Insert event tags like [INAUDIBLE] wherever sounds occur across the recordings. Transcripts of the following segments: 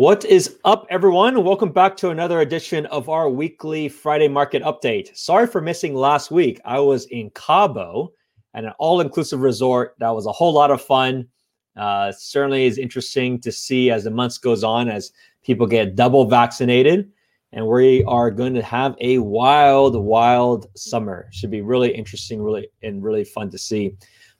What is up, everyone? Welcome back to another edition of our weekly Friday market update. Sorry for missing last week. I was in Cabo at an all inclusive resort. That was a whole lot of fun. Uh, certainly is interesting to see as the months goes on as people get double vaccinated and we are going to have a wild wild summer should be really interesting really and really fun to see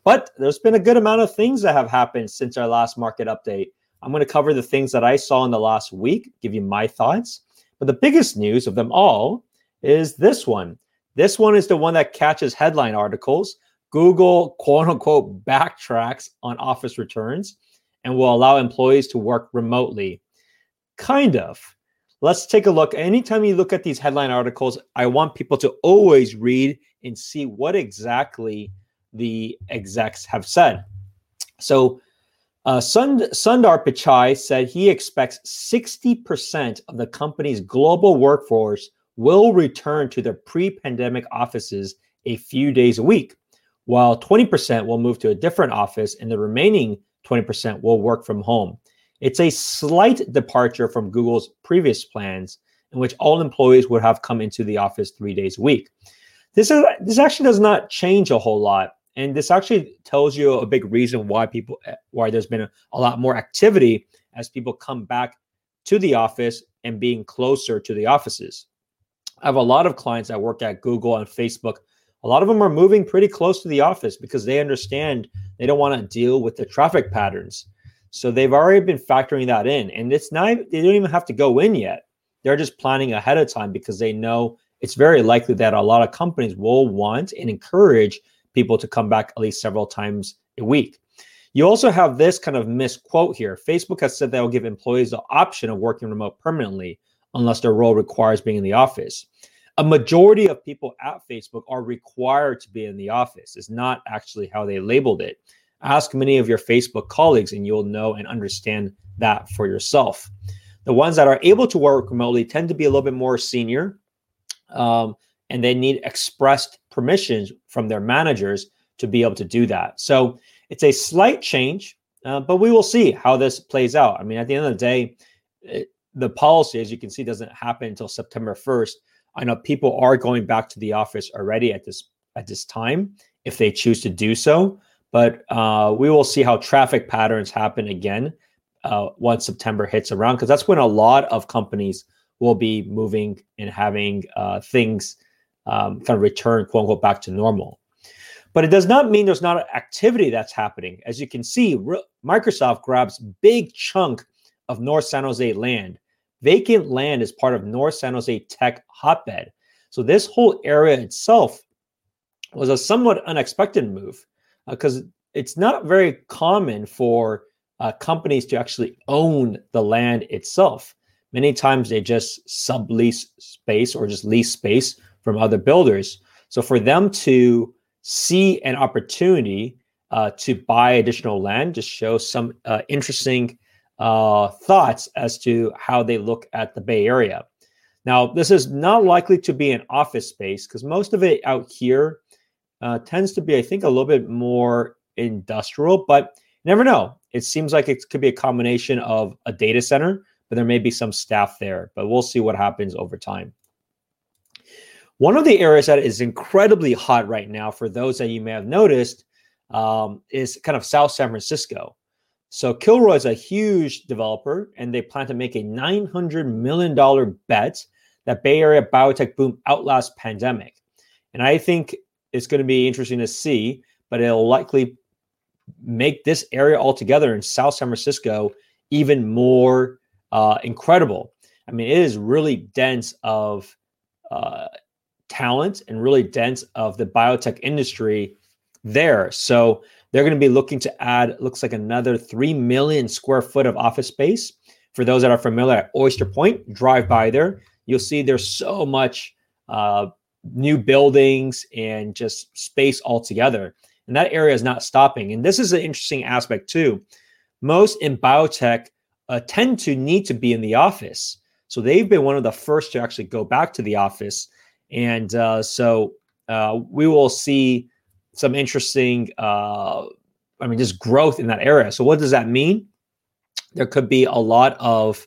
but there's been a good amount of things that have happened since our last market update I'm going to cover the things that I saw in the last week, give you my thoughts. But the biggest news of them all is this one. This one is the one that catches headline articles. Google, quote unquote, backtracks on office returns and will allow employees to work remotely. Kind of. Let's take a look. Anytime you look at these headline articles, I want people to always read and see what exactly the execs have said. So, uh, Sund- Sundar Pichai said he expects 60% of the company's global workforce will return to their pre pandemic offices a few days a week, while 20% will move to a different office and the remaining 20% will work from home. It's a slight departure from Google's previous plans, in which all employees would have come into the office three days a week. This, is, this actually does not change a whole lot and this actually tells you a big reason why people eh, why there's been a, a lot more activity as people come back to the office and being closer to the offices. I have a lot of clients that work at Google and Facebook. A lot of them are moving pretty close to the office because they understand they don't want to deal with the traffic patterns. So they've already been factoring that in. And it's not, they don't even have to go in yet. They're just planning ahead of time because they know it's very likely that a lot of companies will want and encourage people to come back at least several times a week. You also have this kind of misquote here. Facebook has said they will give employees the option of working remote permanently unless their role requires being in the office. A majority of people at Facebook are required to be in the office, is not actually how they labeled it. Ask many of your Facebook colleagues and you'll know and understand that for yourself. The ones that are able to work remotely tend to be a little bit more senior. Um, and they need expressed permissions from their managers to be able to do that. So it's a slight change, uh, but we will see how this plays out. I mean, at the end of the day, it, the policy, as you can see, doesn't happen until September 1st. I know people are going back to the office already at this at this time if they choose to do so, but uh, we will see how traffic patterns happen again uh, once September hits around because that's when a lot of companies will be moving and having uh, things um, kind of return, quote unquote, back to normal. But it does not mean there's not activity that's happening. As you can see, Microsoft grabs big chunk of North San Jose land. Vacant land is part of North San Jose tech hotbed. So this whole area itself was a somewhat unexpected move because uh, it's not very common for uh, companies to actually own the land itself. Many times they just sublease space or just lease space from other builders. So for them to see an opportunity uh, to buy additional land just shows some uh, interesting uh, thoughts as to how they look at the Bay Area. Now, this is not likely to be an office space because most of it out here uh, tends to be, I think, a little bit more industrial, but never know. It seems like it could be a combination of a data center, but there may be some staff there. But we'll see what happens over time. One of the areas that is incredibly hot right now, for those that you may have noticed, um, is kind of South San Francisco. So Kilroy is a huge developer, and they plan to make a $900 million bet that Bay Area biotech boom outlasts pandemic. And I think it's going to be interesting to see, but it'll likely make this area altogether in South San Francisco even more uh, incredible. I mean, it is really dense of uh, talent and really dense of the biotech industry there. So they're going to be looking to add, looks like another 3 million square foot of office space. For those that are familiar at Oyster Point, drive by there. You'll see there's so much uh, new buildings and just space altogether. And that area is not stopping. And this is an interesting aspect too. Most in biotech uh, tend to need to be in the office. So they've been one of the first to actually go back to the office and uh, so uh, we will see some interesting, uh, I mean, just growth in that area. So, what does that mean? There could be a lot of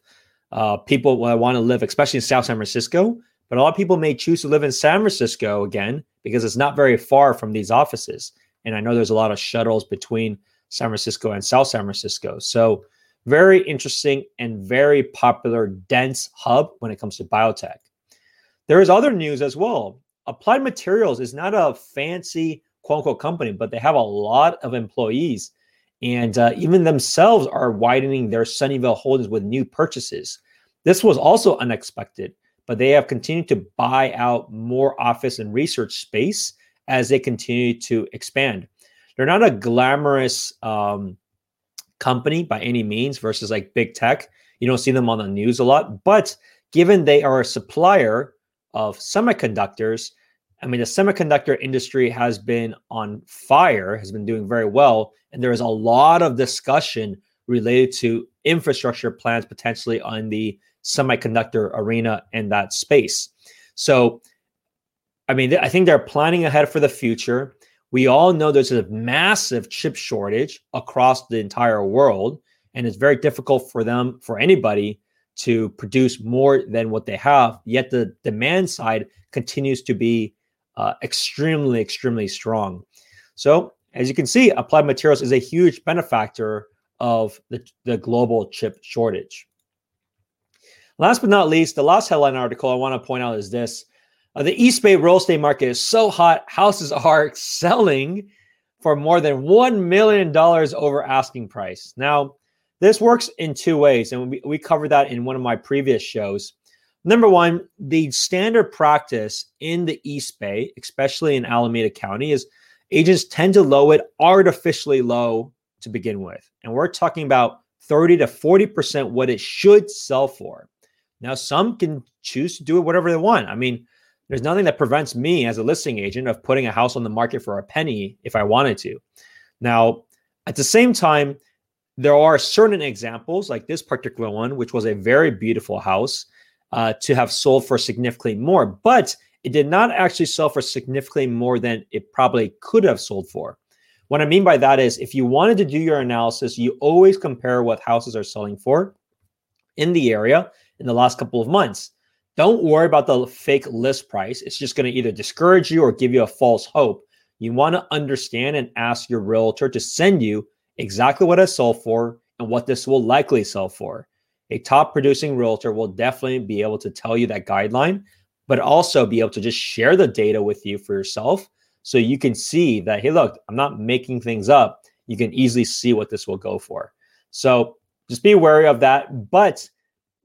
uh, people want to live, especially in South San Francisco. But a lot of people may choose to live in San Francisco again because it's not very far from these offices. And I know there's a lot of shuttles between San Francisco and South San Francisco. So, very interesting and very popular, dense hub when it comes to biotech. There is other news as well. Applied Materials is not a fancy quote unquote company, but they have a lot of employees. And uh, even themselves are widening their Sunnyvale holdings with new purchases. This was also unexpected, but they have continued to buy out more office and research space as they continue to expand. They're not a glamorous um, company by any means versus like big tech. You don't see them on the news a lot, but given they are a supplier of semiconductors, I mean, the semiconductor industry has been on fire, has been doing very well. And there is a lot of discussion related to infrastructure plans potentially on the semiconductor arena and that space. So, I mean, I think they're planning ahead for the future. We all know there's a massive chip shortage across the entire world, and it's very difficult for them, for anybody, to produce more than what they have. Yet the demand side continues to be uh, extremely, extremely strong. So, as you can see, Applied Materials is a huge benefactor of the, the global chip shortage. Last but not least, the last headline article I want to point out is this uh, The East Bay real estate market is so hot, houses are [LAUGHS] selling for more than $1 million over asking price. Now, this works in two ways, and we, we covered that in one of my previous shows. Number one, the standard practice in the East Bay, especially in Alameda County, is agents tend to lower it artificially low to begin with. And we're talking about 30 to 40% what it should sell for. Now, some can choose to do it whatever they want. I mean, there's nothing that prevents me as a listing agent of putting a house on the market for a penny if I wanted to. Now, at the same time, there are certain examples like this particular one, which was a very beautiful house uh, to have sold for significantly more, but it did not actually sell for significantly more than it probably could have sold for. What I mean by that is if you wanted to do your analysis, you always compare what houses are selling for in the area in the last couple of months. Don't worry about the fake list price. It's just going to either discourage you or give you a false hope. You want to understand and ask your realtor to send you exactly what it sold for and what this will likely sell for a top producing realtor will definitely be able to tell you that guideline, but also be able to just share the data with you for yourself so you can see that, hey, look, I'm not making things up. You can easily see what this will go for. So just be wary of that. But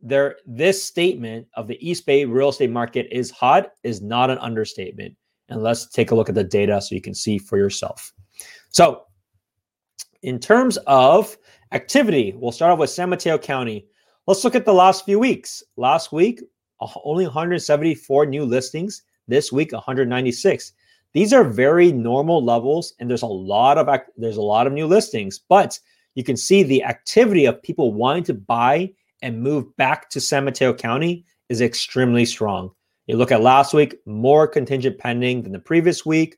there, this statement of the East Bay real estate market is hot is not an understatement. And let's take a look at the data so you can see for yourself. So, in terms of activity, we'll start off with San Mateo County. Let's look at the last few weeks. Last week, only 174 new listings. This week, 196. These are very normal levels, and there's a lot of there's a lot of new listings. But you can see the activity of people wanting to buy and move back to San Mateo County is extremely strong. You look at last week, more contingent pending than the previous week.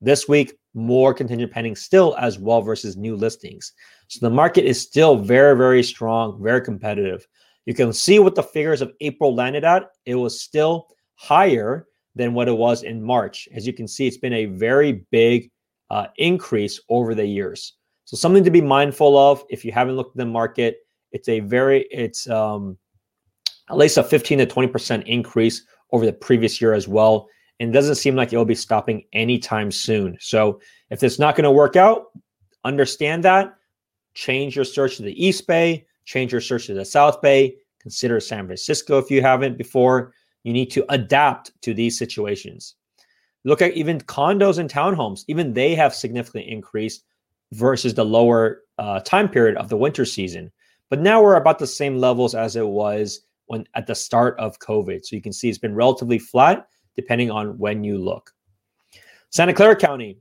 This week, more contingent pending still as well versus new listings. So the market is still very, very strong, very competitive. You can see what the figures of April landed at. It was still higher than what it was in March. As you can see, it's been a very big uh, increase over the years. So something to be mindful of if you haven't looked at the market. It's a very, it's um, at least a 15 to 20% increase over the previous year as well and doesn't seem like it will be stopping anytime soon. So if it's not going to work out, understand that. Change your search to the East Bay, change your search to the South Bay, consider San Francisco if you haven't before. You need to adapt to these situations. Look at even condos and townhomes, even they have significantly increased versus the lower uh, time period of the winter season. But now we're about the same levels as it was when at the start of COVID. So you can see it's been relatively flat depending on when you look. Santa Clara County,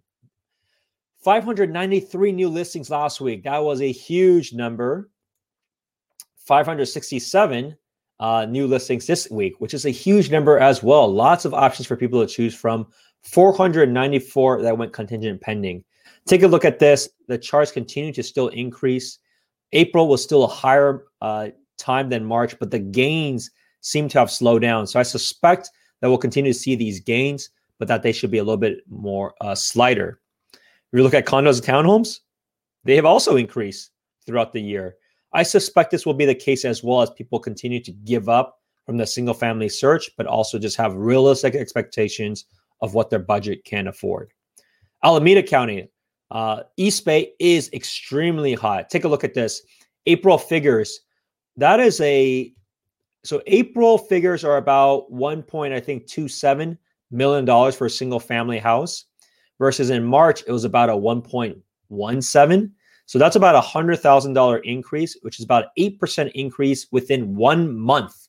593 new listings last week. That was a huge number. 567 uh, new listings this week, which is a huge number as well. Lots of options for people to choose from. 494 that went contingent pending. Take a look at this. The charts continue to still increase. April was still a higher uh, time than March, but the gains seem to have slowed down. So I suspect that we'll continue to see these gains, but that they should be a little bit more uh, slighter. If you look at condos and townhomes, they have also increased throughout the year. I suspect this will be the case as well as people continue to give up from the single family search, but also just have realistic expectations of what their budget can afford. Alameda County, uh, East Bay is extremely hot. Take a look at this. April figures. That is a so April figures are about one point I think two seven million dollars for a single family house, versus in March it was about a one point one seven. So that's about a hundred thousand dollar increase, which is about eight percent increase within one month.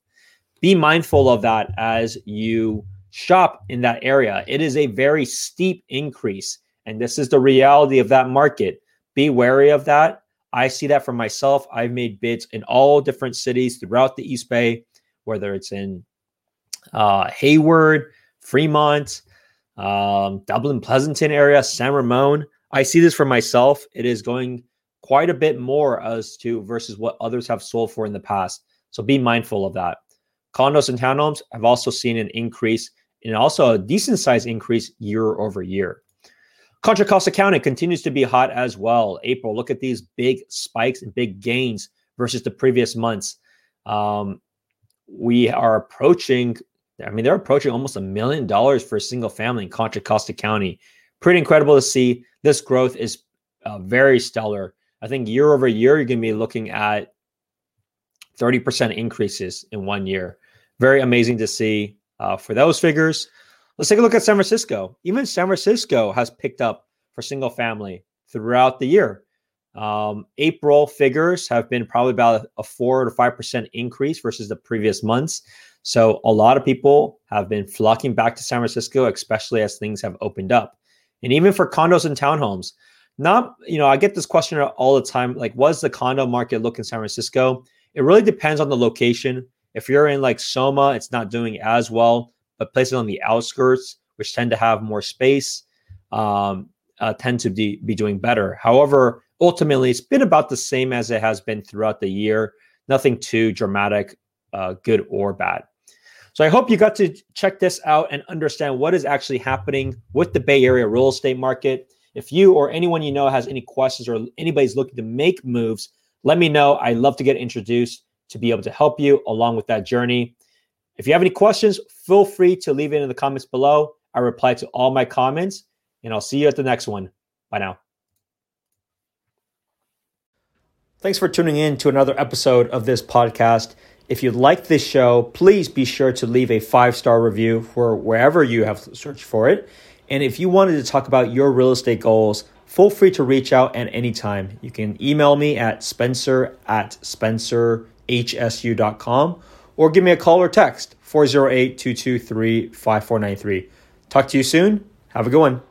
Be mindful of that as you shop in that area. It is a very steep increase, and this is the reality of that market. Be wary of that. I see that for myself. I've made bids in all different cities throughout the East Bay, whether it's in uh, Hayward, Fremont, um, Dublin, Pleasanton area, San Ramon. I see this for myself. It is going quite a bit more as to versus what others have sold for in the past. So be mindful of that. Condos and townhomes have also seen an increase and also a decent size increase year over year. Contra Costa County continues to be hot as well. April, look at these big spikes and big gains versus the previous months. Um, we are approaching, I mean, they're approaching almost a million dollars for a single family in Contra Costa County. Pretty incredible to see. This growth is uh, very stellar. I think year over year, you're going to be looking at 30% increases in one year. Very amazing to see uh, for those figures. Let's take a look at San Francisco. Even San Francisco has picked up for single family throughout the year. Um, April figures have been probably about a four to five percent increase versus the previous months. So a lot of people have been flocking back to San Francisco, especially as things have opened up. And even for condos and townhomes, not you know, I get this question all the time. Like, what does the condo market look in San Francisco? It really depends on the location. If you're in like Soma, it's not doing as well but places on the outskirts, which tend to have more space, um, uh, tend to be, be doing better. However, ultimately, it's been about the same as it has been throughout the year. Nothing too dramatic, uh, good or bad. So I hope you got to check this out and understand what is actually happening with the Bay Area real estate market. If you or anyone you know has any questions or anybody's looking to make moves, let me know. I love to get introduced to be able to help you along with that journey. If you have any questions, feel free to leave it in the comments below. I reply to all my comments, and I'll see you at the next one. Bye now. Thanks for tuning in to another episode of this podcast. If you like this show, please be sure to leave a five star review for wherever you have searched for it. And if you wanted to talk about your real estate goals, feel free to reach out at any time. You can email me at spencer at spencerhsu.com or give me a call or text 408 223 5493. Talk to you soon. Have a good one.